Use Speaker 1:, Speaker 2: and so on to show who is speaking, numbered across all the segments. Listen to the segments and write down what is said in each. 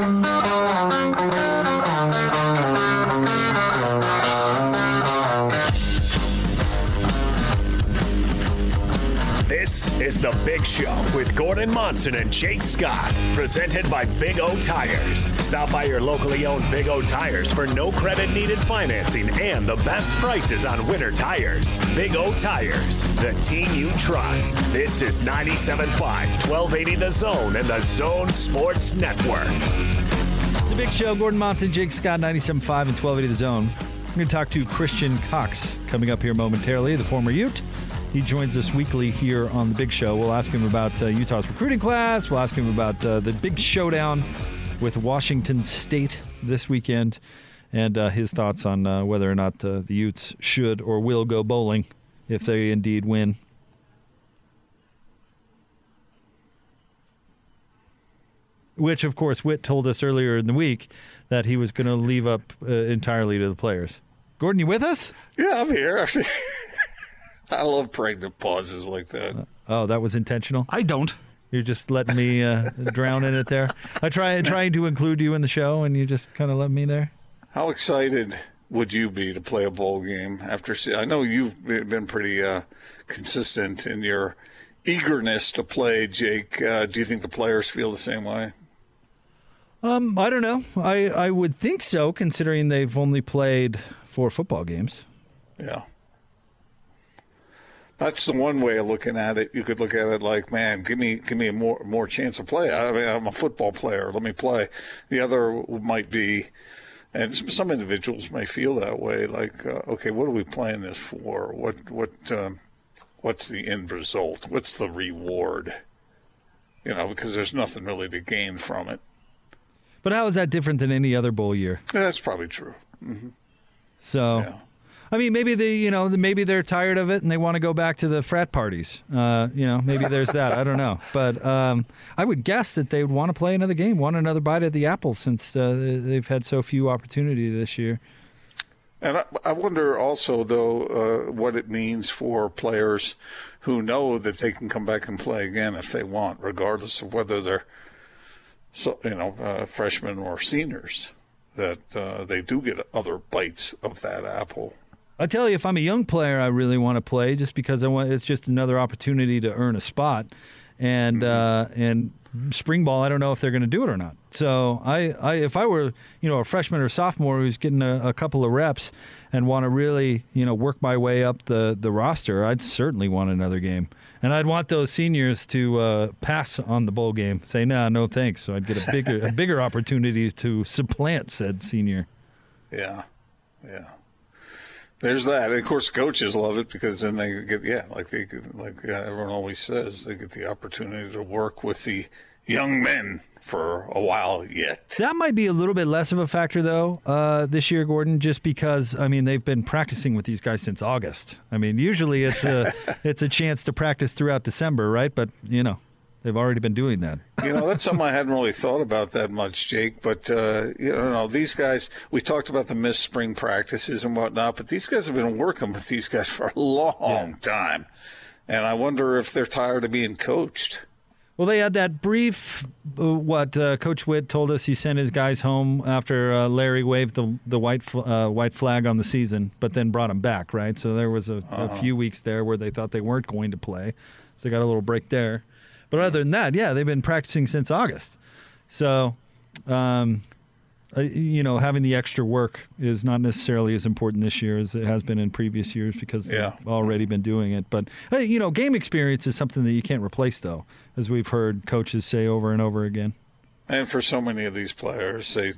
Speaker 1: This The Big Show with Gordon Monson and Jake Scott, presented by Big O Tires. Stop by your locally owned Big O Tires for no credit needed financing and the best prices on winter tires. Big O Tires, the team you trust. This is 97.5, 1280 The Zone and The Zone Sports Network.
Speaker 2: It's a big show. Gordon Monson, Jake Scott, 97.5 and 1280 The Zone. We're going to talk to Christian Cox coming up here momentarily, the former Ute. He joins us weekly here on the Big Show. We'll ask him about uh, Utah's recruiting class. We'll ask him about uh, the big showdown with Washington State this weekend and uh, his thoughts on uh, whether or not uh, the Utes should or will go bowling if they indeed win. Which, of course, Witt told us earlier in the week that he was going to leave up uh, entirely to the players. Gordon, you with us?
Speaker 3: Yeah, I'm here. I love pregnant pauses like that.
Speaker 2: Oh, that was intentional.
Speaker 4: I don't.
Speaker 2: You're just letting me uh, drown in it there. I try trying to include you in the show, and you just kind of let me there.
Speaker 3: How excited would you be to play a bowl game after? I know you've been pretty uh, consistent in your eagerness to play, Jake. Uh, do you think the players feel the same way?
Speaker 2: Um, I don't know. I I would think so, considering they've only played four football games.
Speaker 3: Yeah. That's the one way of looking at it. You could look at it like, man, give me give me a more more chance to play. I mean, I'm a football player. Let me play. The other might be, and some individuals may feel that way. Like, uh, okay, what are we playing this for? What what um, what's the end result? What's the reward? You know, because there's nothing really to gain from it.
Speaker 2: But how is that different than any other bowl year?
Speaker 3: Yeah, that's probably true. Mm-hmm.
Speaker 2: So.
Speaker 3: Yeah.
Speaker 2: I mean, maybe they, you know, maybe they're tired of it and they want to go back to the frat parties. Uh, you know, maybe there's that. I don't know, but um, I would guess that they would want to play another game, want another bite of the apple, since uh, they've had so few opportunities this year.
Speaker 3: And I, I wonder also, though, uh, what it means for players who know that they can come back and play again if they want, regardless of whether they're, so you know, uh, freshmen or seniors. That uh, they do get other bites of that apple.
Speaker 2: I tell you, if I'm a young player, I really want to play just because I want. It's just another opportunity to earn a spot, and mm-hmm. uh, and spring ball. I don't know if they're going to do it or not. So I, I, if I were you know a freshman or sophomore who's getting a, a couple of reps and want to really you know work my way up the the roster, I'd certainly want another game. And I'd want those seniors to uh, pass on the bowl game, say, "Nah, no thanks." So I'd get a bigger a bigger opportunity to supplant said senior.
Speaker 3: Yeah, yeah. There's that. And of course, coaches love it because then they get yeah, like they like everyone always says, they get the opportunity to work with the young men for a while yet.
Speaker 2: That might be a little bit less of a factor though uh, this year, Gordon, just because I mean they've been practicing with these guys since August. I mean, usually it's a it's a chance to practice throughout December, right? But you know, They've already been doing that.
Speaker 3: you know, that's something I hadn't really thought about that much, Jake. But uh, you know, these guys. We talked about the missed spring practices and whatnot, but these guys have been working with these guys for a long yeah. time, and I wonder if they're tired of being coached.
Speaker 2: Well, they had that brief. Uh, what uh, Coach Witt told us, he sent his guys home after uh, Larry waved the the white fl- uh, white flag on the season, but then brought them back. Right, so there was a, uh-huh. a few weeks there where they thought they weren't going to play, so they got a little break there. But other than that, yeah, they've been practicing since August. So, um, uh, you know, having the extra work is not necessarily as important this year as it has been in previous years because yeah. they've already been doing it. But, you know, game experience is something that you can't replace, though, as we've heard coaches say over and over again.
Speaker 3: And for so many of these players, they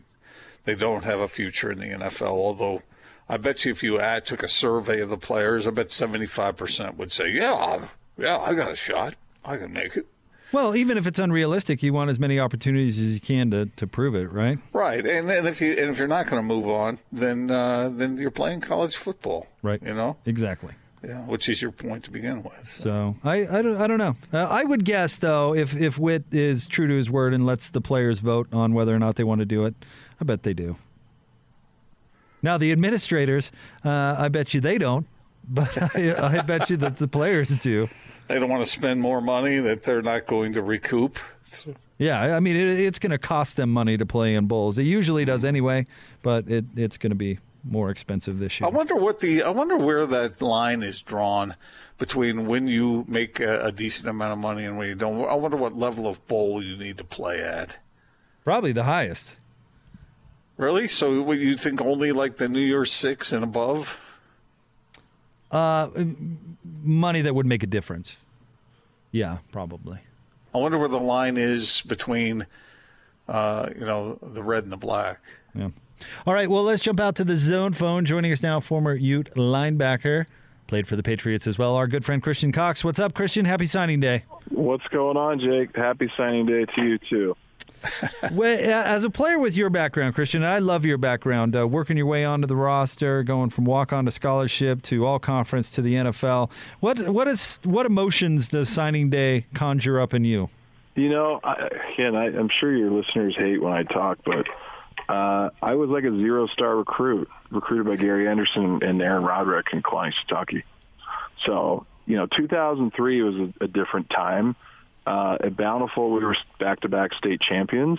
Speaker 3: they don't have a future in the NFL. Although, I bet you if you add, took a survey of the players, I bet seventy five percent would say, "Yeah, yeah, I got a shot. I can make it."
Speaker 2: Well, even if it's unrealistic, you want as many opportunities as you can to, to prove it, right?
Speaker 3: Right, and, and if you and if you're not going to move on, then uh, then you're playing college football,
Speaker 2: right?
Speaker 3: You know,
Speaker 2: exactly.
Speaker 3: Yeah, which is your point to begin with.
Speaker 2: So, so I, I don't I don't know. Uh, I would guess though, if if Witt is true to his word and lets the players vote on whether or not they want to do it, I bet they do. Now the administrators, uh, I bet you they don't, but I, I bet you that the players do
Speaker 3: they don't want to spend more money that they're not going to recoup.
Speaker 2: Yeah, I mean, it, it's going to cost them money to play in bowls. It usually does anyway, but it, it's going to be more expensive this year.
Speaker 3: I wonder what the I wonder where that line is drawn between when you make a, a decent amount of money and when you don't. I wonder what level of bowl you need to play at.
Speaker 2: Probably the highest.
Speaker 3: Really? So, what you think only like the New Year's Six and above?
Speaker 2: Uh, money that would make a difference. Yeah, probably.
Speaker 3: I wonder where the line is between, uh, you know, the red and the black.
Speaker 2: Yeah. All right. Well, let's jump out to the zone phone. Joining us now, former Ute linebacker, played for the Patriots as well. Our good friend Christian Cox. What's up, Christian? Happy signing day.
Speaker 4: What's going on, Jake? Happy signing day to you too.
Speaker 2: well, as a player with your background, Christian, I love your background. Uh, working your way onto the roster, going from walk on to scholarship to all conference to the NFL. What what is what emotions does signing day conjure up in you?
Speaker 4: You know, I, again, I, I'm sure your listeners hate when I talk, but uh, I was like a zero star recruit, recruited by Gary Anderson and Aaron Roderick in Kalani Sitake. So, you know, 2003 was a, a different time. Uh, at Bountiful, we were back-to-back state champions.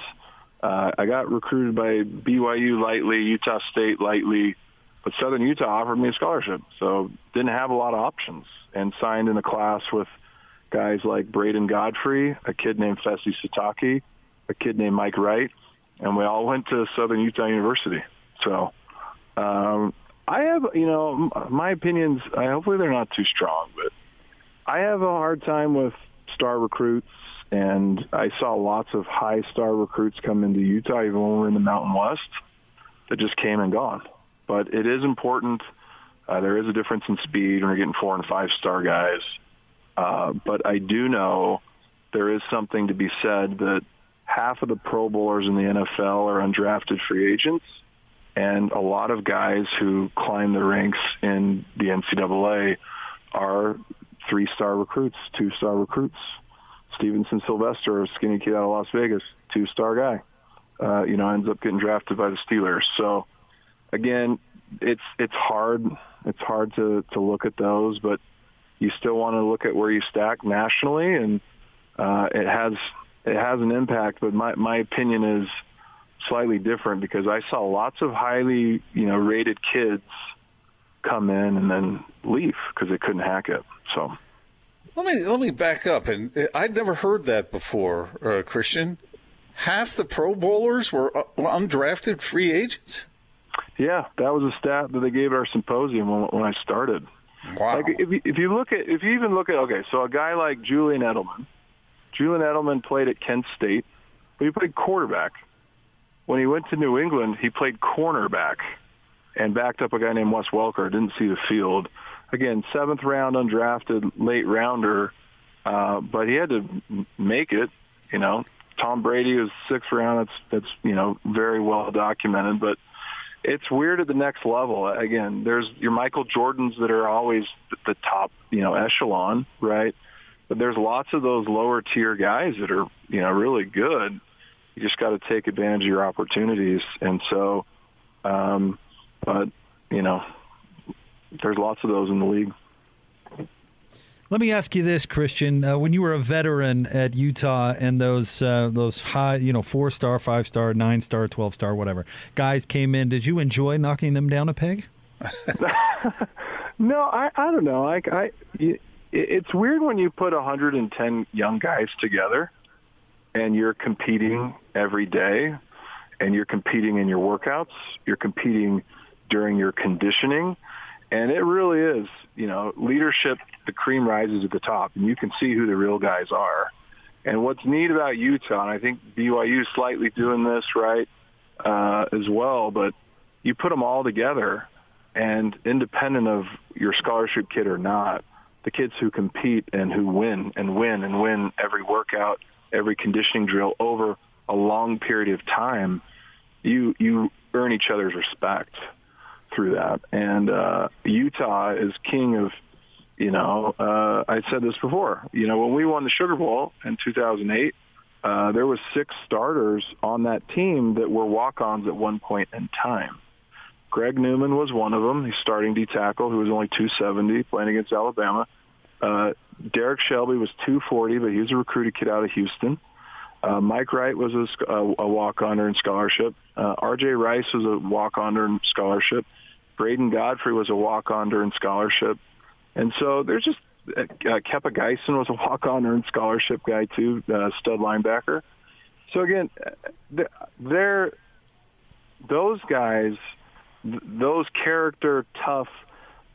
Speaker 4: Uh, I got recruited by BYU lightly, Utah State lightly, but Southern Utah offered me a scholarship, so didn't have a lot of options, and signed in a class with guys like Bradon Godfrey, a kid named Fessy Sitake, a kid named Mike Wright, and we all went to Southern Utah University. So um, I have, you know, my opinions. I, hopefully they're not too strong, but I have a hard time with star recruits, and I saw lots of high star recruits come into Utah, even when we were in the Mountain West, that just came and gone. But it is important. Uh, there is a difference in speed when you're getting four and five star guys. Uh, but I do know there is something to be said that half of the Pro Bowlers in the NFL are undrafted free agents, and a lot of guys who climb the ranks in the NCAA are three-star recruits, two-star recruits. Stevenson Sylvester, skinny kid out of Las Vegas, two-star guy. Uh, you know, ends up getting drafted by the Steelers. So, again, it's it's hard. It's hard to to look at those, but you still want to look at where you stack nationally, and uh, it has it has an impact. But my my opinion is slightly different because I saw lots of highly you know rated kids come in and then leave because they couldn't hack it. So
Speaker 3: let me let me back up, and I'd never heard that before, uh, Christian. Half the Pro Bowlers were uh, undrafted free agents.
Speaker 4: Yeah, that was a stat that they gave at our symposium when, when I started.
Speaker 3: Wow.
Speaker 4: Like if you, if you look at if you even look at okay, so a guy like Julian Edelman, Julian Edelman played at Kent State, but he played quarterback. When he went to New England, he played cornerback and backed up a guy named Wes Welker. Didn't see the field. Again, seventh round undrafted, late rounder, uh, but he had to make it. You know, Tom Brady was sixth round. That's that's you know very well documented, but it's weird at the next level. Again, there's your Michael Jordans that are always the top, you know, echelon, right? But there's lots of those lower tier guys that are, you know, really good. You just got to take advantage of your opportunities. And so, um, but you know, there's lots of those in the league.
Speaker 2: Let me ask you this, Christian. Uh, when you were a veteran at Utah and those uh, those high, you know, four star, five star, nine star, twelve star, whatever guys came in, did you enjoy knocking them down a peg?
Speaker 4: no, I I don't know. Like I, it's weird when you put 110 young guys together, and you're competing every day, and you're competing in your workouts, you're competing during your conditioning, and it really is, you know, leadership the cream rises at the top, and you can see who the real guys are. And what's neat about Utah, and I think BYU slightly doing this right uh, as well, but you put them all together, and independent of your scholarship kid or not, the kids who compete and who win and win and win every workout, every conditioning drill over a long period of time, you you earn each other's respect through that. And uh, Utah is king of you know, uh, I said this before. You know, when we won the Sugar Bowl in 2008, uh, there was six starters on that team that were walk-ons at one point in time. Greg Newman was one of them. He's starting D tackle, who was only 270, playing against Alabama. Uh, Derrick Shelby was 240, but he was a recruited kid out of Houston. Uh, Mike Wright was a, a walk-on in scholarship. Uh, R.J. Rice was a walk-on in scholarship. Bradon Godfrey was a walk-on in scholarship. And so there's just uh, uh Kepa Geisen was a walk-on in scholarship guy too, uh, stud linebacker. So again, uh, they're those guys, those character tough.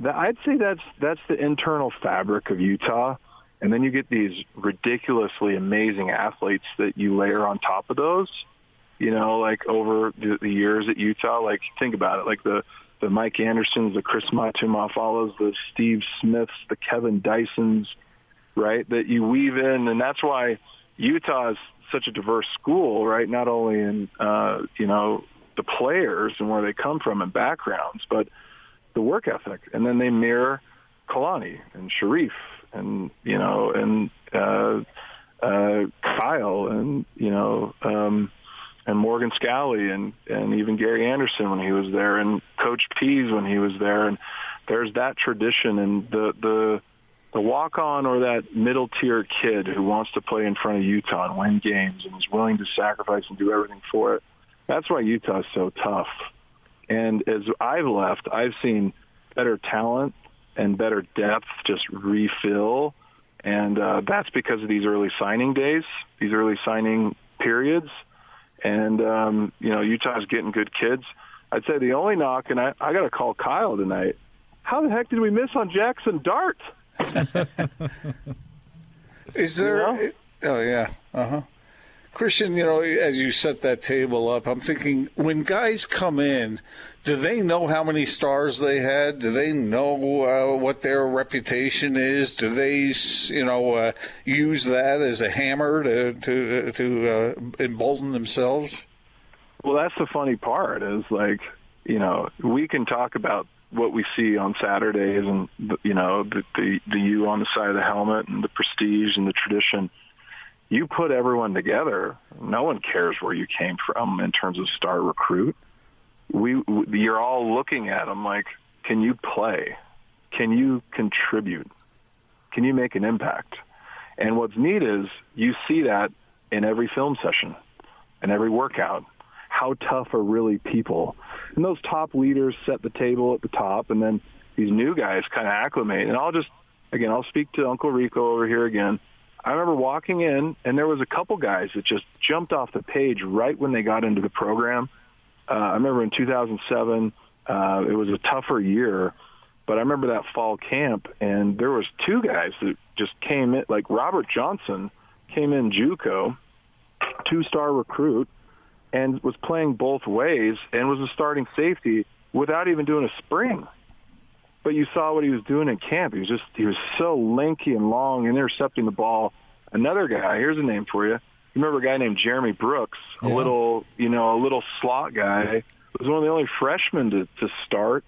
Speaker 4: I'd say that's that's the internal fabric of Utah. And then you get these ridiculously amazing athletes that you layer on top of those. You know, like over the, the years at Utah, like think about it, like the the Mike Andersons, the Chris Matumafalas, the Steve Smiths, the Kevin Dysons, right? That you weave in, and that's why Utah is such a diverse school, right? Not only in uh, you know the players and where they come from and backgrounds, but the work ethic, and then they mirror Kalani and Sharrieff and you know and uh, uh, Kyle and you know um, and Morgan Scalley and and even Gary Anderson when he was there and Coach Pease when he was there and there's that tradition and the the the walk on or that middle tier kid who wants to play in front of Utah and win games and is willing to sacrifice and do everything for it. That's why Utah is so tough. And as I've left, I've seen better talent and better depth just refill. And uh, that's because of these early signing days, these early signing periods. And, um, you know, Utah's getting good kids. I'd say the only knock, and I, I got to call Kyle tonight. How the heck did we miss on Jackson Dart?
Speaker 3: Is there? You know? Oh yeah. Uh huh. Christian, you know, as you set that table up, I'm thinking when guys come in, do they know how many stars they had? Do they know uh, what their reputation is? Do they, you know, uh, use that as a hammer to to to uh, embolden themselves?
Speaker 4: Well, that's the funny part. Is like, you know, we can talk about what we see on Saturdays, and you know, the the, the U on the side of the helmet, and the prestige and the tradition you put everyone together, no one cares where you came from in terms of star recruit. We, you're all looking at them like, can you play? Can you contribute? Can you make an impact? And what's neat is you see that in every film session, in every workout. How tough are really people? And those top leaders set the table at the top, and then these new guys kind of acclimate. And I'll just, again, I'll speak to Uncle Rico over here again. I remember walking in, and there was a couple guys that just jumped off the page right when they got into the program. Uh, I remember in 2007, uh, it was a tougher year, but I remember that fall camp, and there was two guys that just came in, like Robert Johnson came in JUCO, two-star recruit, and was playing both ways and was a starting safety without even doing a spring but you saw what he was doing in camp. He was just he was so lanky and long, and intercepting the ball. Another guy, here's a name for you. You remember a guy named Jeremy Brooks, a yeah. little you know a little slot guy. Was one of the only freshmen to, to start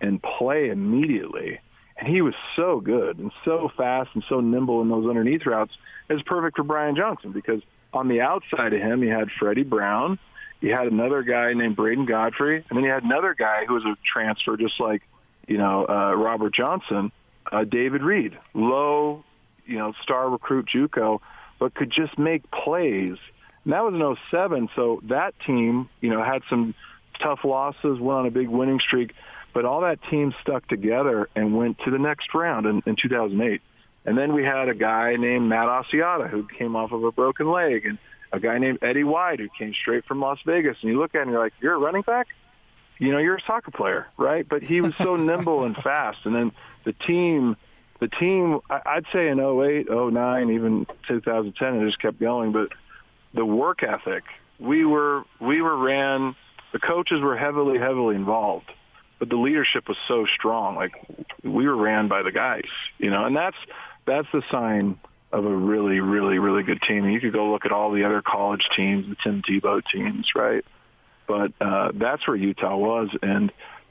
Speaker 4: and play immediately. And he was so good and so fast and so nimble in those underneath routes. It was perfect for Brian Johnson because on the outside of him, he had Freddie Brown. He had another guy named Bradon Godfrey. And then he had another guy who was a transfer just like you know, uh, Robert Johnson, uh, David Reed, low, you know, star recruit JUCO, but could just make plays. And that was in 07, so that team, you know, had some tough losses, went on a big winning streak, but all that team stuck together and went to the next round in, in 2008. And then we had a guy named Matt Asiata who came off of a broken leg, and a guy named Eddie Wide who came straight from Las Vegas. And you look at him, you're like, you're a running back? You know, you're a soccer player, right? But he was so nimble and fast. And then the team, the team, I'd say in 08, 09, even 2010, it just kept going. But the work ethic, we were, we were ran, the coaches were heavily, heavily involved. But the leadership was so strong. Like we were ran by the guys, you know, and that's, that's the sign of a really, really, really good team. And you could go look at all the other college teams, the Tim Tebow teams, right? But uh, that's where Utah was, and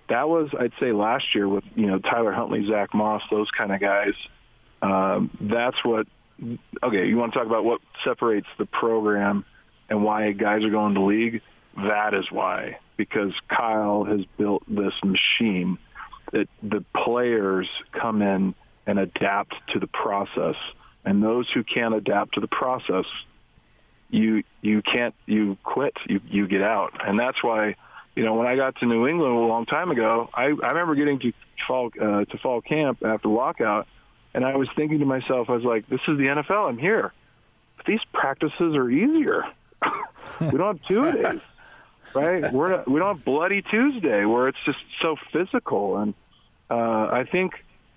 Speaker 4: that was I'd say last year with you know Tyler Huntley, Zach Moss, those kind of guys. Um, that's what. Okay, you want to talk about what separates the program and why guys are going to league? That is why, because Kyle has built this machine that the players come in and adapt to the process, and those who can't adapt to the process you you can't you quit you you get out. And that's why you know when I got to New England a long time ago I I remember getting to fall uh, to fall camp after lockout and I was thinking to myself I was like this is the NFL I'm here. But these practices are easier. We don't have two days right? We're not, we don't have bloody Tuesday where it's just so physical. And uh, I think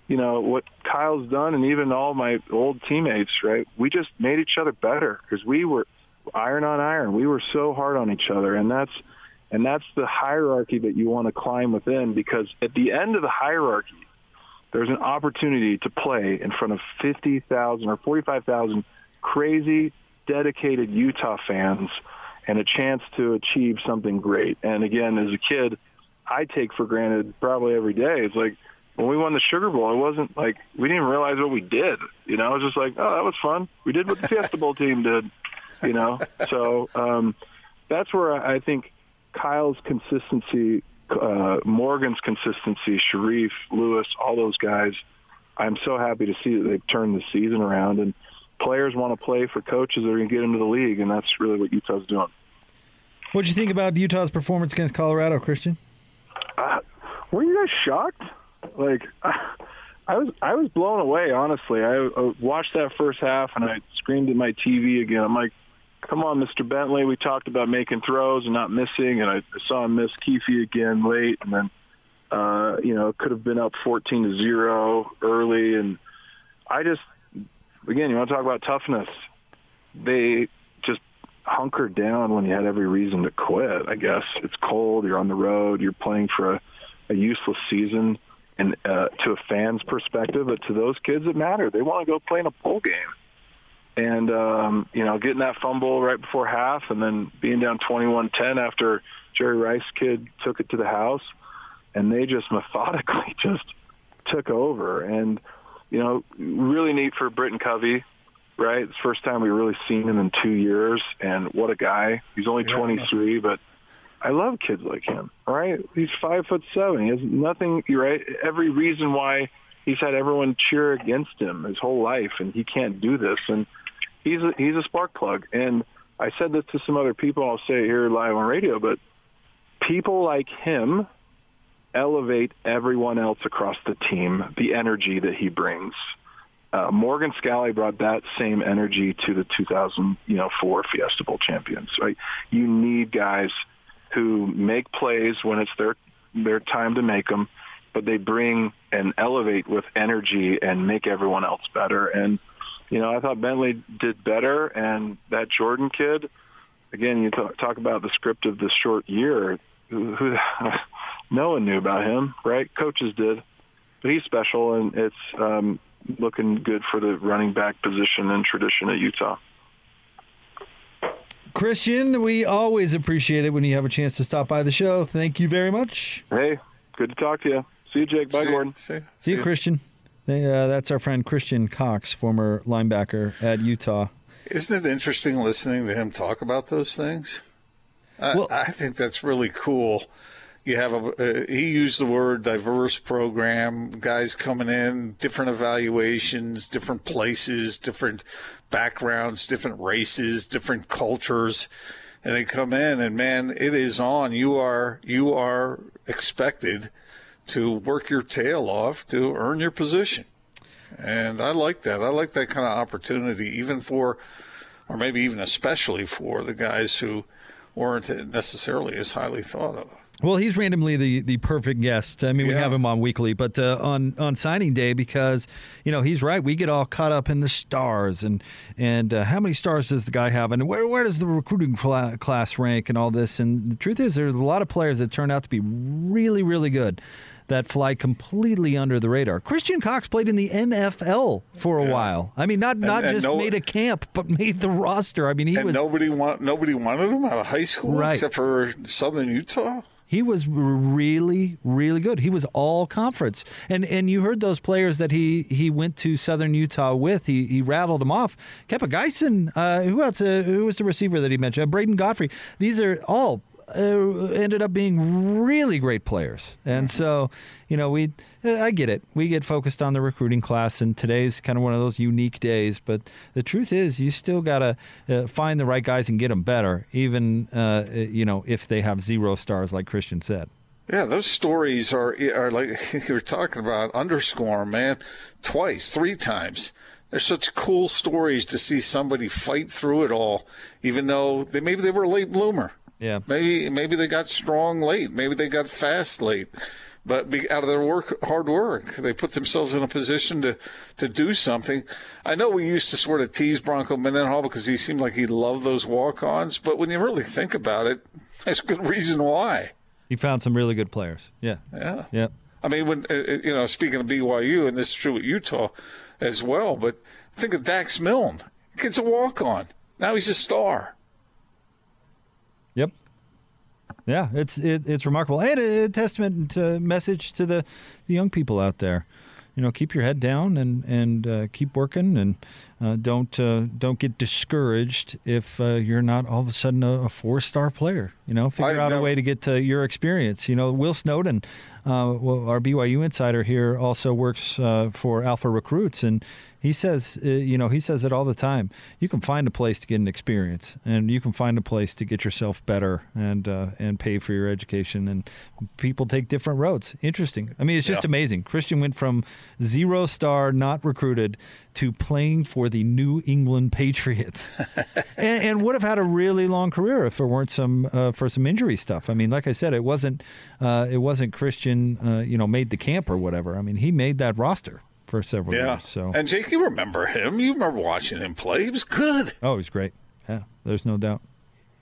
Speaker 4: you know what Kyle's done and even all my old teammates right? We just made each other better because we were iron on iron. We were so hard on each other, and that's and that's the hierarchy that you want to climb within. Because at the end of the hierarchy, there's an opportunity to play in front of fifty thousand or forty-five thousand crazy, dedicated Utah fans, and a chance to achieve something great. And again, as a kid, I take for granted probably every day. It's like when we won the Sugar Bowl, it wasn't like we didn't realize what we did. You know, it was just like, oh, that was fun. We did what the Fiesta Bowl team did you know. so um, that's where I think Kyle's consistency, uh, Morgan's consistency, Sharrieff, Lewis, all those guys. I'm so happy to see that they've turned the season around, and players want to play for coaches that are going to get into the league, and that's really what Utah's doing.
Speaker 2: What did you think about Utah's performance against Colorado, Christian?
Speaker 4: Uh, were you guys shocked? Like, I was I was blown away. Honestly, I, I watched that first half and I screamed at my TV again. I'm like, come on, Mr. Bentley. We talked about making throws and not missing, and I saw him miss Kuithe again late, and then uh, you know could have been up 14 to zero early, and I just again, you want to talk about toughness? They just hunkered down when you had every reason to quit. I guess it's cold. You're on the road. You're playing for a, a useless season, and uh, to a fan's perspective, but to those kids, it mattered. They want to go play in a bowl game and um, you know getting that fumble right before half, and then being down 21-10 after Jerry Rice kid took it to the house, and they just methodically just took over. And you know, really neat for Britton Covey, right? It's the first time we've really seen him in two years, and what a guy! He's only yeah. 23, but I love kids like him. Right? He's five foot seven. He has nothing. Right? Every reason why he's had everyone cheer against him his whole life, and he can't do this. And he's a, he's a spark plug. And I said this to some other people. I'll say it here live on radio, but people like him elevate everyone else across the team. The energy that he brings. Uh, Morgan Scalley brought that same energy to the 2000, you know, four Fiesta Bowl champions. Right? You need guys who make plays when it's their their time to make them, but they bring and elevate with energy and make everyone else better. And you know, I thought Bentley did better, and that Jordan kid, again, you talk, talk about the script of the short year. Who, who, no one knew about him, right? Coaches did, but he's special, and it's um, looking good for the running back position and tradition at Utah.
Speaker 2: Christian, we always appreciate it when you have a chance to stop by the show. Thank you very much.
Speaker 4: Hey, good to talk to you. See you, Jake. Bye, see, Gordon.
Speaker 2: See, see, see you, Christian. They, uh, that's our friend Christian Cox, former linebacker at Utah.
Speaker 3: Isn't it interesting listening to him talk about those things? I, well, I think that's really cool. You have a uh, he used the word diverse program, guys coming in, different evaluations, different places, different backgrounds, different races, different cultures, and they come in and man, it is on. You are you are expected to work your tail off to earn your position. And I like that. I like that kind of opportunity, even for, or maybe even especially for the guys who weren't necessarily as highly thought of.
Speaker 2: Well, he's randomly the, the perfect guest. I mean, yeah. we have him on weekly, but uh, on on signing day because you know he's right. We get all caught up in the stars and and uh, how many stars does the guy have, and where where does the recruiting class rank, and all this. And the truth is, there's a lot of players that turn out to be really really good that fly completely under the radar. Christian Cox played in the NFL for a yeah. while. I mean, not not and, just no, made a camp, but made the roster. I mean, he was
Speaker 3: nobody want nobody wanted him out of high school right. except for Southern Utah.
Speaker 2: He was really, really good. He was all conference, and and you heard those players that he he went to Southern Utah with. He he rattled them off. Kepa Geisen, uh, who else? Uh, who was the receiver that he mentioned? Uh, Bradon Godfrey. These are all uh, ended up being really great players. And so, you know, we I get it. We get focused on the recruiting class, and today's kind of one of those unique days. But the truth is, you still got to uh, find the right guys and get them better, even uh, you know if they have zero stars, like Christian said.
Speaker 3: Yeah, those stories are are like you were talking about. Underscore, man, twice, three times. They're such cool stories to see somebody fight through it all, even though they maybe they were a late bloomer.
Speaker 2: Yeah,
Speaker 3: maybe maybe they got strong late. Maybe they got fast late. But out of their work, hard work, they put themselves in a position to, to do something. I know we used to sort of tease Bronco Mendenhall because he seemed like he loved those walk-ons, but when you really think about it, there's a good reason why.
Speaker 2: He found some really good players. Yeah.
Speaker 3: Yeah.
Speaker 2: Yeah.
Speaker 3: I mean, when uh, uh, you know, speaking of BYU, and this is true at Utah as well, but think of Dax Milne. Kid's a walk-on. Now he's a star.
Speaker 2: Yep. Yeah, it's it, it's remarkable and a, testament to message to the, the young people out there. You know, keep your head down and and uh, keep working and uh, don't uh, don't get discouraged if uh, you're not all of a sudden a, a four star player. You know, figure I out know. a way to get to your experience. You know, Will Snowden, uh, well, our BYU insider here, also works uh, for Alpha Recruits, and he says, uh, you know, he says it all the time. You can find a place to get an experience, and you can find a place to get yourself better and uh, and pay for your education. And people take different roads. Interesting. I mean, it's just yeah. amazing. Christian went from zero star, not recruited, to playing for the New England Patriots, and, and, would have had a really long career if there weren't some uh, for some injury stuff. I mean, like I said, it wasn't uh, it wasn't Christian, uh, you know, made the camp or whatever. I mean, he made that roster for several
Speaker 3: yeah.
Speaker 2: years. So
Speaker 3: and Jake, you remember him? You remember watching him play? He was good.
Speaker 2: Oh, he's great. Yeah, there's no doubt.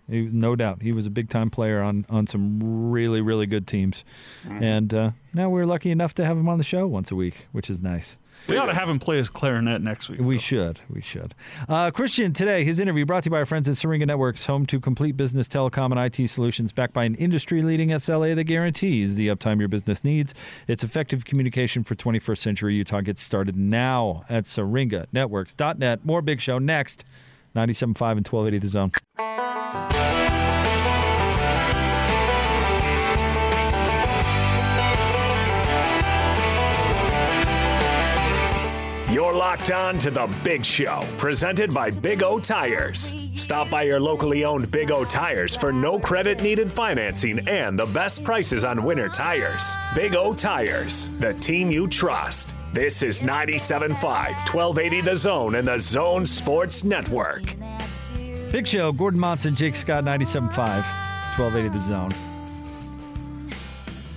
Speaker 2: He, no doubt, he was a big time player on on some really really good teams, mm-hmm. and uh, now we're lucky enough to have him on the show once a week, which is nice.
Speaker 5: We ought to have him play his clarinet next week.
Speaker 2: We though. should. We should. Uh, Christian, today, his interview brought to you by our friends at Syringa Networks, home to complete business telecom and IT solutions backed by an industry leading SLA that guarantees the uptime your business needs. It's effective communication for 21st century Utah. Get started now at syringanetworks.net. More Big Show next. 97.5 and 1280 The Zone.
Speaker 1: You're locked on to the Big Show, presented by Big O Tires. Stop by your locally owned Big O Tires for no credit needed financing and the best prices on winter tires. Big O Tires, the team you trust. This is 97.5, 1280 The Zone and the Zone Sports Network.
Speaker 2: Big Show, Gordon Monson, Jake Scott, 97.5, 1280 The Zone.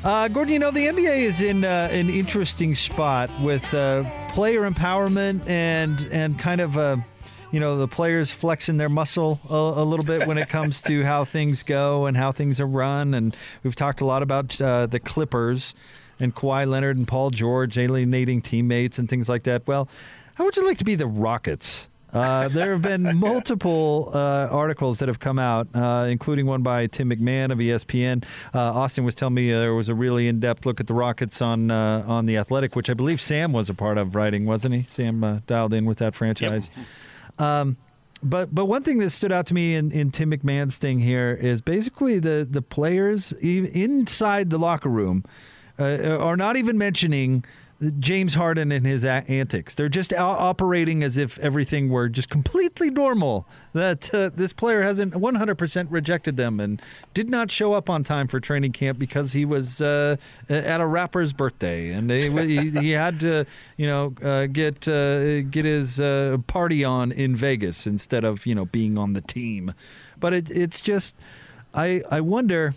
Speaker 2: Uh, Gordon, you know, the NBA is in uh, an interesting spot with. Uh, player empowerment and and kind of a you know the players flexing their muscle a, a, little bit when it comes to how things go and how things are run. And we've talked a lot about uh, the Clippers and Kawhi Leonard and Paul George alienating teammates and things like that. Well, how would you like to be the Rockets? Uh, there have been multiple uh, articles that have come out, uh, including one by Tim McMahon of ESPN. Uh, Austin was telling me uh, there was a really in-depth look at the Rockets on uh, on the Athletic, which I believe Sam was a part of writing, wasn't he? Sam dialed in with that franchise. Yep. Um, but but one thing that stood out to me in, in Tim McMahon's thing here is basically the the players inside the locker room are not even mentioning James Harden and his antics. They're just operating as if everything were just completely normal. That uh, this player hasn't 100% rejected them and did not show up on time for training camp because he was uh, at a rapper's birthday and he, he, had to, you know, uh, get uh, get his uh, party on in Vegas instead of you know being on the team. But it, it's just, I I wonder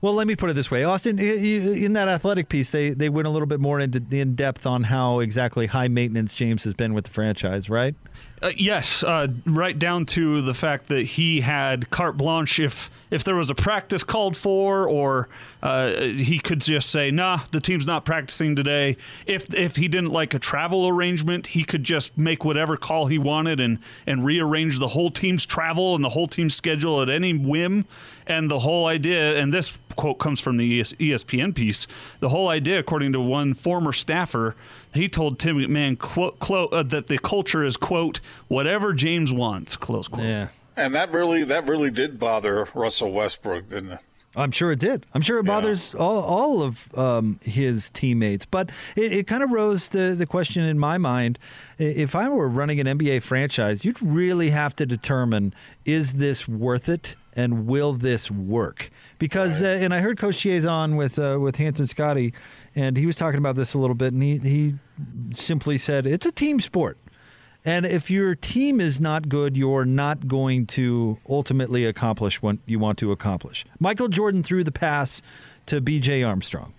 Speaker 2: well, let me put it this way, Austin. In that athletic piece, they they went a little bit more into in depth on how exactly high maintenance James has been with the franchise, right?
Speaker 5: Uh, yes, uh, right down to the fact that he had carte blanche if if there was a practice called for, or uh, he could just say, "Nah, the team's not practicing today." If if he didn't like a travel arrangement, he could just make whatever call he wanted and and rearrange the whole team's travel and the whole team's schedule at any whim. And the whole idea, and this quote comes from the ESPN piece. The whole idea, according to one former staffer, he told Tim McMahon uh, that the culture is quote whatever James wants close quote.
Speaker 2: Yeah.
Speaker 3: And that really that really did bother Russell Westbrook, didn't it?
Speaker 2: I'm sure it did. I'm sure it bothers yeah. all, all of um, his teammates. But it, it kind of rose the, the question in my mind if I were running an NBA franchise, you'd really have to determine is this worth it and will this work? Because, right. uh, and I heard Coach on with, uh, with Hanson Scotty, and he was talking about this a little bit, and he, he simply said it's a team sport. And if your team is not good, you're not going to ultimately accomplish what you want to accomplish. Michael Jordan threw the pass to B.J. Armstrong.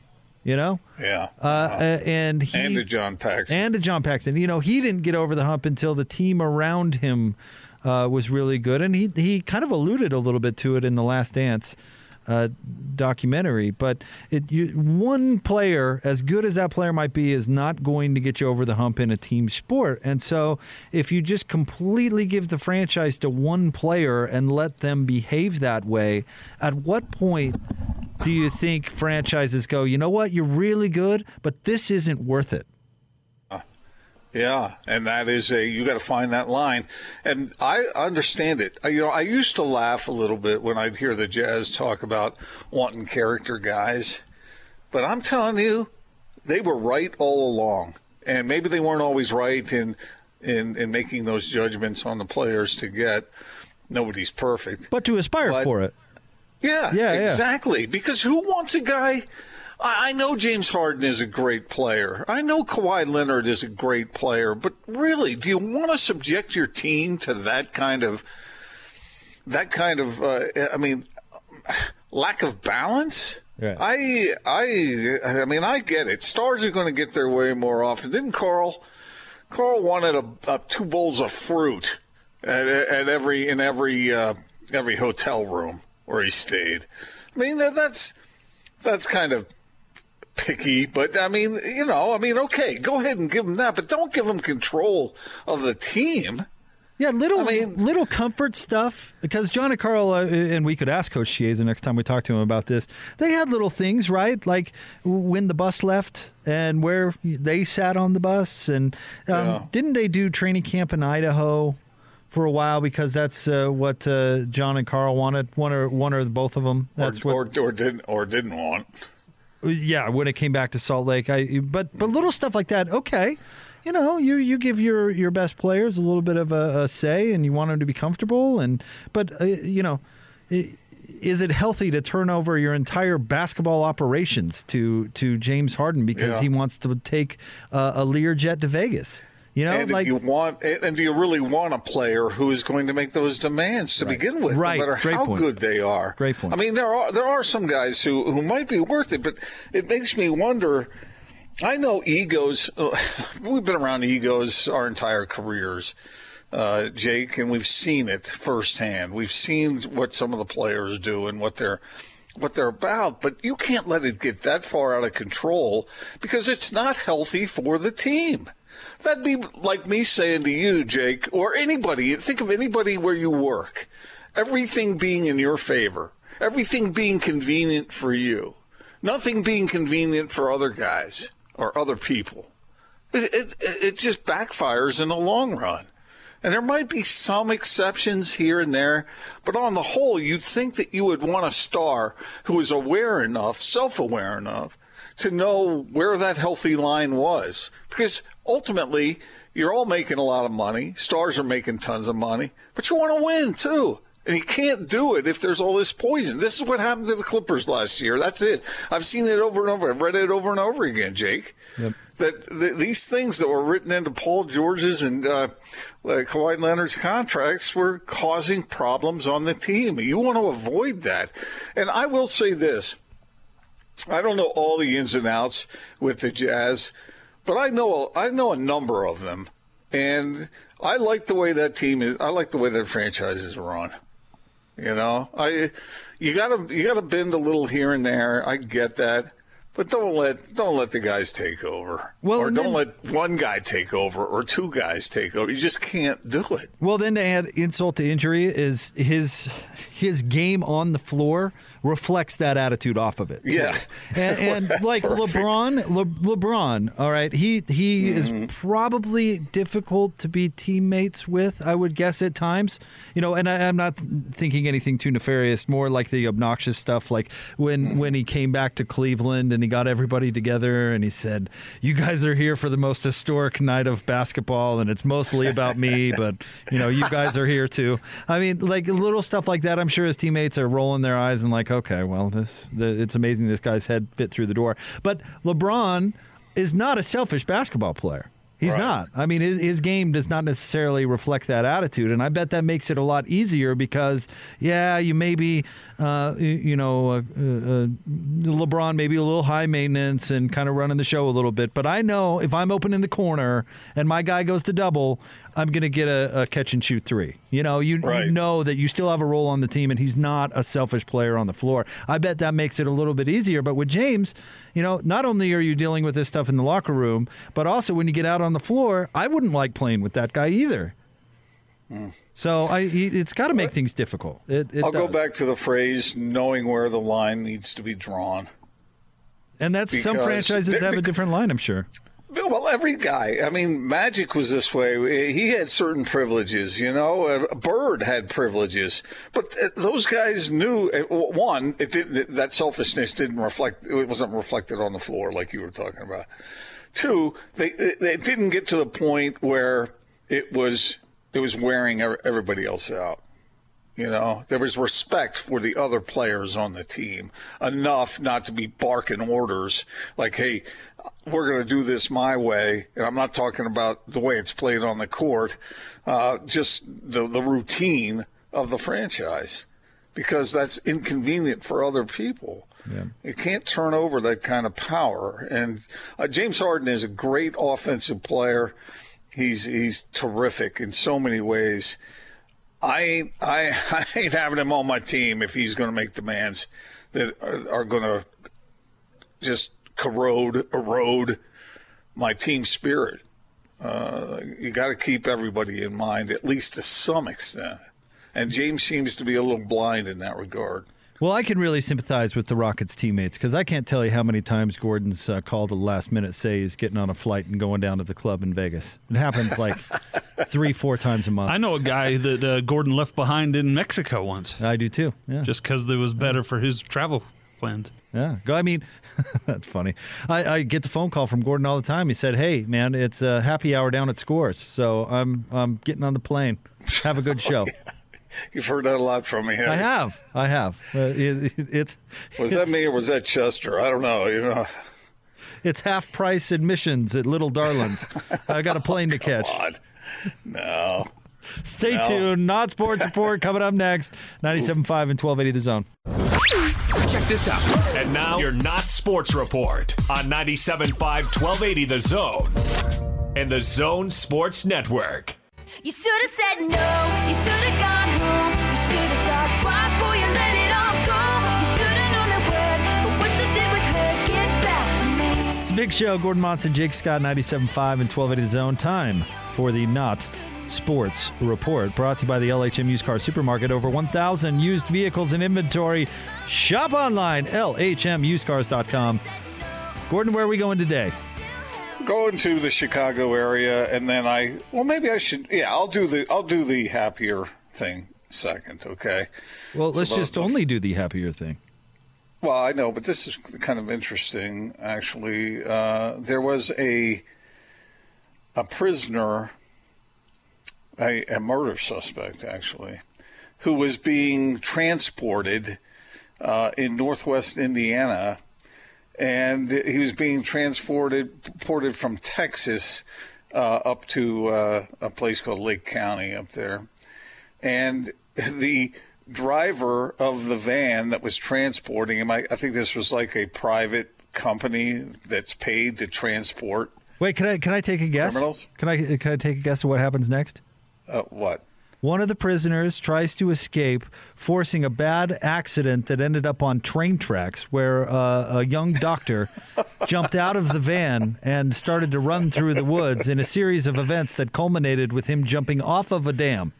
Speaker 2: You know,
Speaker 3: yeah,
Speaker 2: uh, uh, and he,
Speaker 3: and to John Paxson,
Speaker 2: and to John Paxson. You know, he didn't get over the hump until the team around him uh, was really good, and he he kind of alluded a little bit to it in the Last Dance uh, documentary. But it, you, one player, as good as that player might be, is not going to get you over the hump in a team sport. And so, if you just completely give the franchise to one player and let them behave that way, at what point do you think franchises go, you know what, you're really good, but this isn't worth it?
Speaker 3: Yeah, and that is a you got to find that line, and I understand it. You know, I used to laugh a little bit when I'd hear the Jazz talk about wanting character guys, but I'm telling you, they were right all along, and maybe they weren't always right in in in making those judgments on the players to get. Nobody's perfect,
Speaker 2: but to aspire but, for it.
Speaker 3: Yeah, yeah, exactly. Yeah. Because who wants a guy? I know James Harden is a great player. I know Kawhi Leonard is a great player, but really, do you want to subject your team to that kind of that kind of? Uh, I mean, lack of balance.
Speaker 2: Right.
Speaker 3: I I I mean, I get it. Stars are going to get their way more often. Didn't Carl? Karl wanted a, a two bowls of fruit at, at every in every uh, every hotel room where he stayed. I mean, that's that's kind of picky, but I mean, you know, I mean, okay, go ahead and give him that, but don't give him control of the team.
Speaker 2: Yeah, little I mean, little comfort stuff because John and Karl uh, and we could ask Coach Chiesa next time we talk to him about this. They had little things, right? Like when the bus left and where they sat on the bus, and um, yeah. didn't they do training camp in Idaho for a while because that's uh, what uh, John and Karl wanted. One or one or both of them. That's
Speaker 3: or,
Speaker 2: what,
Speaker 3: or, or didn't or didn't want.
Speaker 2: Yeah, when it came back to Salt Lake, I but but little stuff like that. Okay, you know, you you give your your best players a little bit of a, a say, and you want them to be comfortable. And but uh, you know. It, is it healthy to turn over your entire basketball operations to to James Harden because yeah. he wants to take uh, a Learjet to Vegas? You know,
Speaker 3: and
Speaker 2: like
Speaker 3: you want, and do you really want a player who is going to make those demands to right. begin with,
Speaker 2: right.
Speaker 3: no matter
Speaker 2: Great
Speaker 3: how
Speaker 2: point.
Speaker 3: good they are?
Speaker 2: Great point.
Speaker 3: I mean, there are there are some guys who who might be worth it, but it makes me wonder. I know egos. We've been around egos our entire careers, uh, Jake, and we've seen it firsthand. We've seen what some of the players do and what they're what they're about, but you can't let it get that far out of control because it's not healthy for the team. That'd be like me saying to you, Jake, or anybody, think of anybody where you work, everything being in your favor, everything being convenient for you, nothing being convenient for other guys or other people. It, it, it just backfires in the long run. And there might be some exceptions here and there, but on the whole, you'd think that you would want a star who is aware enough, self aware enough, to know where that healthy line was. Because ultimately, you're all making a lot of money. Stars are making tons of money, but you want to win too. And you can't do it if there's all this poison. This is what happened to the Clippers last year. That's it. I've seen it over and over. I've read it over and over again, Jake. Yep. That the, these things that were written into Paul George's and uh, like Kawhi Leonard's contracts were causing problems on the team. You want to avoid that. And I will say this I don't know all the ins and outs with the Jazz, but I know I know a number of them, and I like the way that team is. I like the way that franchise is run. You know, I you gotta you gotta bend a little here and there. I get that. But don't let don't let the guys take over. Well, or don't then, let one guy take over or two guys take over. You just can't do it.
Speaker 2: Well, then to add insult to injury is his his game on the floor reflects that attitude off of it. too.
Speaker 3: Yeah.
Speaker 2: and, and like
Speaker 3: Perfect.
Speaker 2: LeBron, Le, LeBron, all right, he he
Speaker 3: Mm-hmm.
Speaker 2: is probably difficult to be teammates with. I would guess at times, you know, and I, I'm not thinking anything too nefarious. More like the obnoxious stuff, like when
Speaker 3: Mm-hmm.
Speaker 2: when he came back to Cleveland and he got everybody together and he said, "You guys are here for the most historic night of basketball, and it's mostly about me, but you know, you guys are here too." I mean, like little stuff like that. I'm sure his teammates are rolling their eyes and like, "Okay, well, this the, it's amazing this guy's head fit through the door." But LeBron is not a selfish basketball player. He's
Speaker 3: Right.
Speaker 2: not. I mean, his, his game does not necessarily reflect that attitude, and I bet that makes it a lot easier because, yeah, you maybe, uh, you, know, uh, uh, LeBron maybe a little high maintenance and kind of running the show a little bit. But I know if I'm open in the corner and my guy goes to double, I'm going to get a, a catch and shoot three. You know, you,
Speaker 3: Right.
Speaker 2: you know that you still have a role on the team, and he's not a selfish player on the floor. I bet that makes it a little bit easier. But with James, you know, not only are you dealing with this stuff in the locker room, but also when you get out on the floor, I wouldn't like playing with that guy either. Mm. So I, it's got to make things difficult. It, it
Speaker 3: I'll go back to the phrase knowing where the line needs to be drawn.
Speaker 2: and that's some franchises
Speaker 3: they-
Speaker 2: have a different line. I'm sure.
Speaker 3: Well, every guy. I mean, Magic was this way. He had certain privileges, you know. Uh, Bird had privileges, but th- those guys knew. uh, One, didn't, that selfishness didn't reflect. It wasn't reflected on the floor like you were talking about. Two, they they didn't get to the point where it was it was wearing everybody else out. You know, there was respect for the other players on the team enough not to be barking orders like, hey, we're going to do this my way. And I'm not talking about the way it's played on the court, uh, just the, the routine of the franchise because that's inconvenient for other people. You can't turn over that kind of power. And uh, James Harden is a great offensive player. He's he's terrific in so many ways. I I, I ain't having him on my team if he's going to make demands that are, are going to just corrode, erode my team spirit. Uh, you got to keep everybody in mind, at least to some extent. And James seems to be a little blind in that regard.
Speaker 2: Well, I can really sympathize with the Rockets teammates because I can't tell you how many times Gordon's uh, called at the last minute say he's getting on a flight and going down to the club in Vegas. It happens like three, four times a month.
Speaker 5: I know a guy that uh, Gordon left behind in Mexico once,
Speaker 2: I do too. Yeah.
Speaker 5: just because it was better for his travel plans.
Speaker 2: Yeah, go. I mean, that's funny. I, I get the phone call from Gordon all the time. He said, "Hey, man, it's a happy hour down at Scores, so I'm I'm getting on the plane. Have a good show."
Speaker 3: You've heard that a lot from me.
Speaker 2: I
Speaker 3: haven't you?
Speaker 2: have, I have. Uh, it, it, it's
Speaker 3: Was that me or was that Chester? I don't know. You know,
Speaker 2: it's half price admissions at Little Darlings. I got a plane to catch.
Speaker 3: odd. No.
Speaker 2: Stay
Speaker 3: No.
Speaker 2: tuned. Not Sports Report coming up next. 97.5 and 1280 The Zone.
Speaker 1: Check this out. And now, your Not Sports Report on 97.5 1280 The Zone and The Zone Sports Network.
Speaker 6: You should have said no. You should have gone
Speaker 2: It's a big show. Gordon Monson, Jake Scott, 97.5 and 1280 The Zone. Time for the Not Sports Report. Brought to you by the LHM Used Car Supermarket. Over 1,000 used vehicles in inventory. Shop online, LHMUsedCars.com. Gordon, where are we going today?
Speaker 3: Going to the Chicago area, and then I well maybe I should yeah I'll do the I'll do the happier thing second. Okay.
Speaker 2: Well, let's
Speaker 3: the-
Speaker 2: just
Speaker 3: the-
Speaker 2: only do the happier thing.
Speaker 3: Well, I know, but this is kind of interesting, actually. Uh, there was a a prisoner, a, a murder suspect, actually, who was being transported uh, in Northwest Indiana, and he was being transported ported from Texas uh, up to uh, a place called Lake County up there, and the driver of the van that was transporting him, I, I think this was like a private company that's paid to transport
Speaker 2: Wait, can I can I take a guess?
Speaker 3: Criminals?
Speaker 2: Can I can I take a guess of what happens next?
Speaker 3: uh, what?
Speaker 2: One of the prisoners tries to escape, forcing a bad accident that ended up on train tracks, where uh, a young doctor jumped out of the van and started to run through the woods in a series of events that culminated with him jumping off of a dam.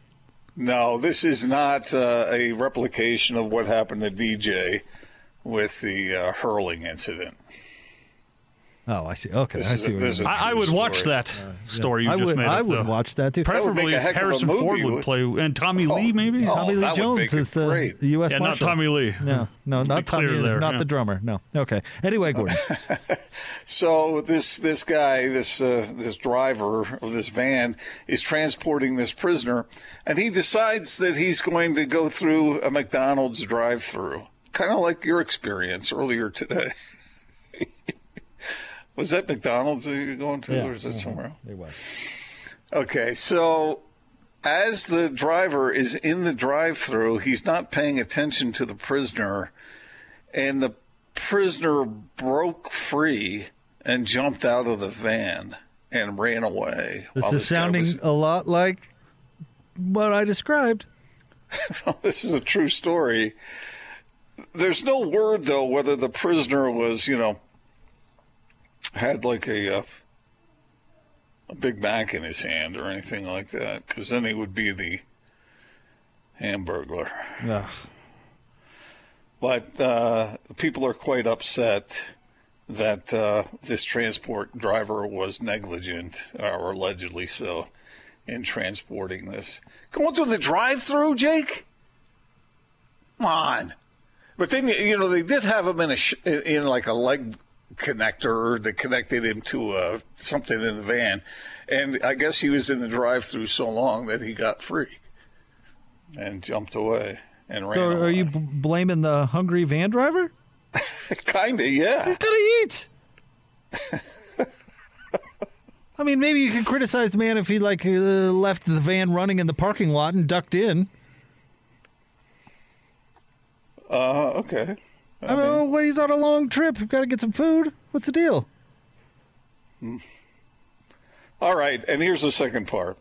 Speaker 3: No, this is not uh, a replication of what happened to DJ with the uh, hurling incident.
Speaker 2: Oh, I see. Okay,
Speaker 3: This
Speaker 2: I see.
Speaker 3: a-
Speaker 2: what
Speaker 3: this
Speaker 2: you
Speaker 3: is a.
Speaker 5: I, I would watch
Speaker 3: story.
Speaker 5: that story you
Speaker 2: I
Speaker 5: just
Speaker 2: would.
Speaker 5: made.
Speaker 2: I
Speaker 5: up,
Speaker 2: would
Speaker 5: though.
Speaker 2: watch that too.
Speaker 5: Preferably
Speaker 3: make a heck of a
Speaker 5: Harrison Ford would play, and Tommy Lee maybe.
Speaker 3: Oh,
Speaker 2: Tommy Lee Jones is the
Speaker 3: great.
Speaker 2: U.S.
Speaker 5: yeah, not Tommy Lee.
Speaker 2: No, no, not
Speaker 5: clear
Speaker 2: Tommy.
Speaker 5: there,
Speaker 2: not
Speaker 5: yeah.
Speaker 2: the drummer. No. Okay. Anyway, Gordon.
Speaker 3: So this this guy, this uh, this driver of this van, is transporting this prisoner, and he decides that he's going to go through a McDonald's drive-through, kind of like your experience earlier today. was that McDonald's that you're going to, or is it mm-hmm. somewhere else?
Speaker 2: It was.
Speaker 3: Okay, so as the driver is in the drive-through, he's not paying attention to the prisoner, and the prisoner broke free and jumped out of the van and ran away.
Speaker 2: This is sounding
Speaker 3: was-
Speaker 2: a lot like what I described.
Speaker 3: this is a true story. There's no word though whether the prisoner was, you know, had like a uh, a Big Mac in his hand or anything like that, because then he would be the Hamburglar.
Speaker 2: Ugh.
Speaker 3: But uh, people are quite upset that uh, this transport driver was negligent, or allegedly so, in transporting this. Going through the drive-through, Jake? Come on. But then you know they did have him in a sh- in like a leg connector that connected him to uh, something in the van, and I guess he was in the drive-through so long that he got free and jumped away and ran.
Speaker 2: So, are
Speaker 3: away.
Speaker 2: you b- blaming the hungry van driver?
Speaker 3: Kinda, yeah.
Speaker 2: He's gotta eat. I mean, maybe you can criticize the man if he like uh, left the van running in the parking lot and ducked in.
Speaker 3: Uh, okay.
Speaker 2: I mean, when he's on a long trip, We've got to get some food. What's the deal?
Speaker 3: All right, and here's the second part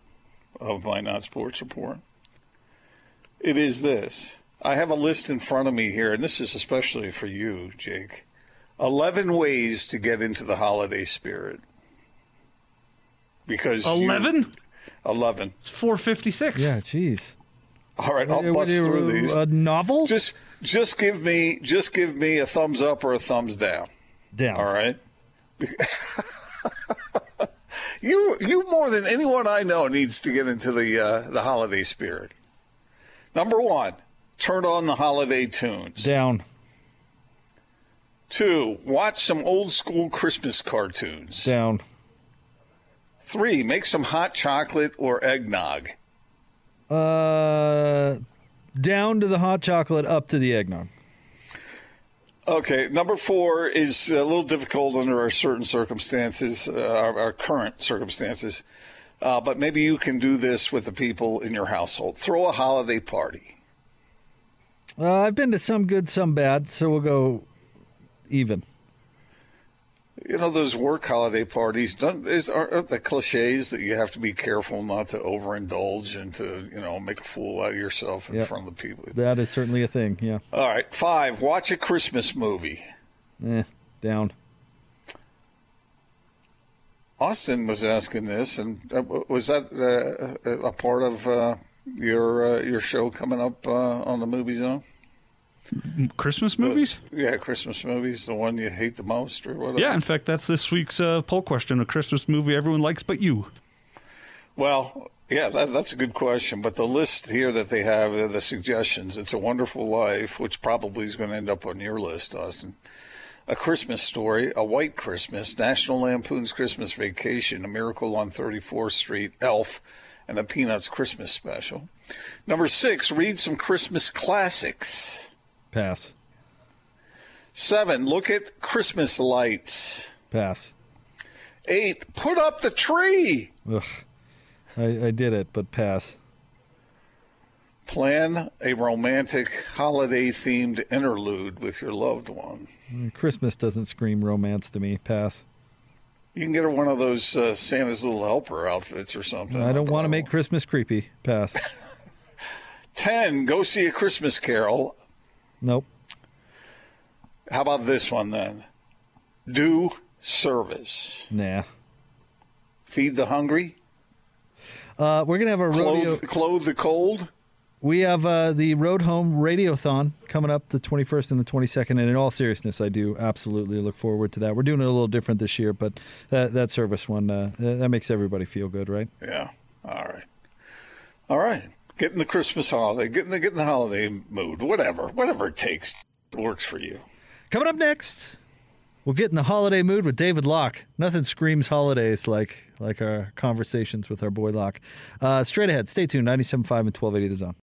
Speaker 3: of my not sports report. It is this. I have a list in front of me here, and this is especially for you, Jake. 11 ways to get into the holiday spirit. Because you-
Speaker 5: Eleven.
Speaker 3: 11.
Speaker 5: It's four fifty six.
Speaker 2: Yeah, jeez.
Speaker 3: All right, I'll
Speaker 2: What
Speaker 3: bust through these.
Speaker 2: A novel?
Speaker 3: Just just give me just give me a thumbs up or a thumbs down.
Speaker 2: Down.
Speaker 3: All right. you you more than anyone I know needs to get into the uh, the holiday spirit. Number one, turn on the holiday tunes.
Speaker 2: Down.
Speaker 3: Two, watch some old school Christmas cartoons.
Speaker 2: Down.
Speaker 3: Three, make some hot chocolate or eggnog.
Speaker 2: Uh, down to the hot chocolate, up to the eggnog.
Speaker 3: Okay, number four is a little difficult under our certain circumstances, uh, our, our current circumstances. Uh, but maybe you can do this with the people in your household. Throw a holiday party.
Speaker 2: Uh, I've been to some good, some bad, so we'll go even.
Speaker 3: You know those work holiday parties. Don't is aren't the cliches that you have to be careful not to overindulge and to you know make a fool out of yourself in
Speaker 2: Yep.
Speaker 3: front of the people.
Speaker 2: That is certainly a thing. Yeah.
Speaker 3: All right, five. Watch a Christmas movie.
Speaker 2: Eh, down.
Speaker 3: Austin was asking this, and uh, was that uh, a part of uh, your uh, your show coming up uh, on the Movie Zone?
Speaker 5: Christmas movies.
Speaker 3: Yeah, Christmas movies, the one you hate the most, or whatever.
Speaker 5: Yeah, in fact, that's this week's uh, poll question: a Christmas movie everyone likes but you.
Speaker 3: Well, yeah, that, that's a good question. But the list here that they have, uh, the suggestions, it's a Wonderful Life, which probably is going to end up on your list, Austin. A Christmas Story, A White Christmas, National Lampoon's Christmas Vacation, A Miracle on 34th Street, Elf, and the Peanuts Christmas Special. Number six, read some Christmas classics.
Speaker 2: Pass.
Speaker 3: Seven, look at Christmas lights.
Speaker 2: Pass.
Speaker 3: Eight, put up the tree.
Speaker 2: Ugh. I, I did it, but pass.
Speaker 3: Plan a romantic holiday themed interlude with your loved one.
Speaker 2: Christmas doesn't scream romance to me. Pass.
Speaker 3: You can get her one of those uh, Santa's Little Helper outfits or something.
Speaker 2: I don't want to make Christmas creepy. Pass.
Speaker 3: 10. Go see a Christmas Carol.
Speaker 2: Nope.
Speaker 3: How about this one then? Do service.
Speaker 2: Nah.
Speaker 3: Feed the hungry.
Speaker 2: Uh, we're gonna have a rodeo.
Speaker 3: Clothe, clothe the cold.
Speaker 2: We have uh, the Road Home Radiothon coming up the 21st and the 22nd. And in all seriousness, I do absolutely look forward to that. We're doing it a little different this year, but that, that service one, uh, that makes everybody feel good, right?
Speaker 3: Yeah. All right. All right. Get in the Christmas holiday. Get in the get in the holiday mood. Whatever. Whatever it takes works for you.
Speaker 2: Coming up next, we'll get in the holiday mood with David Locke. Nothing screams holidays like like our conversations with our boy Locke. Uh, straight ahead, stay tuned. 97.5 and 1280 The Zone.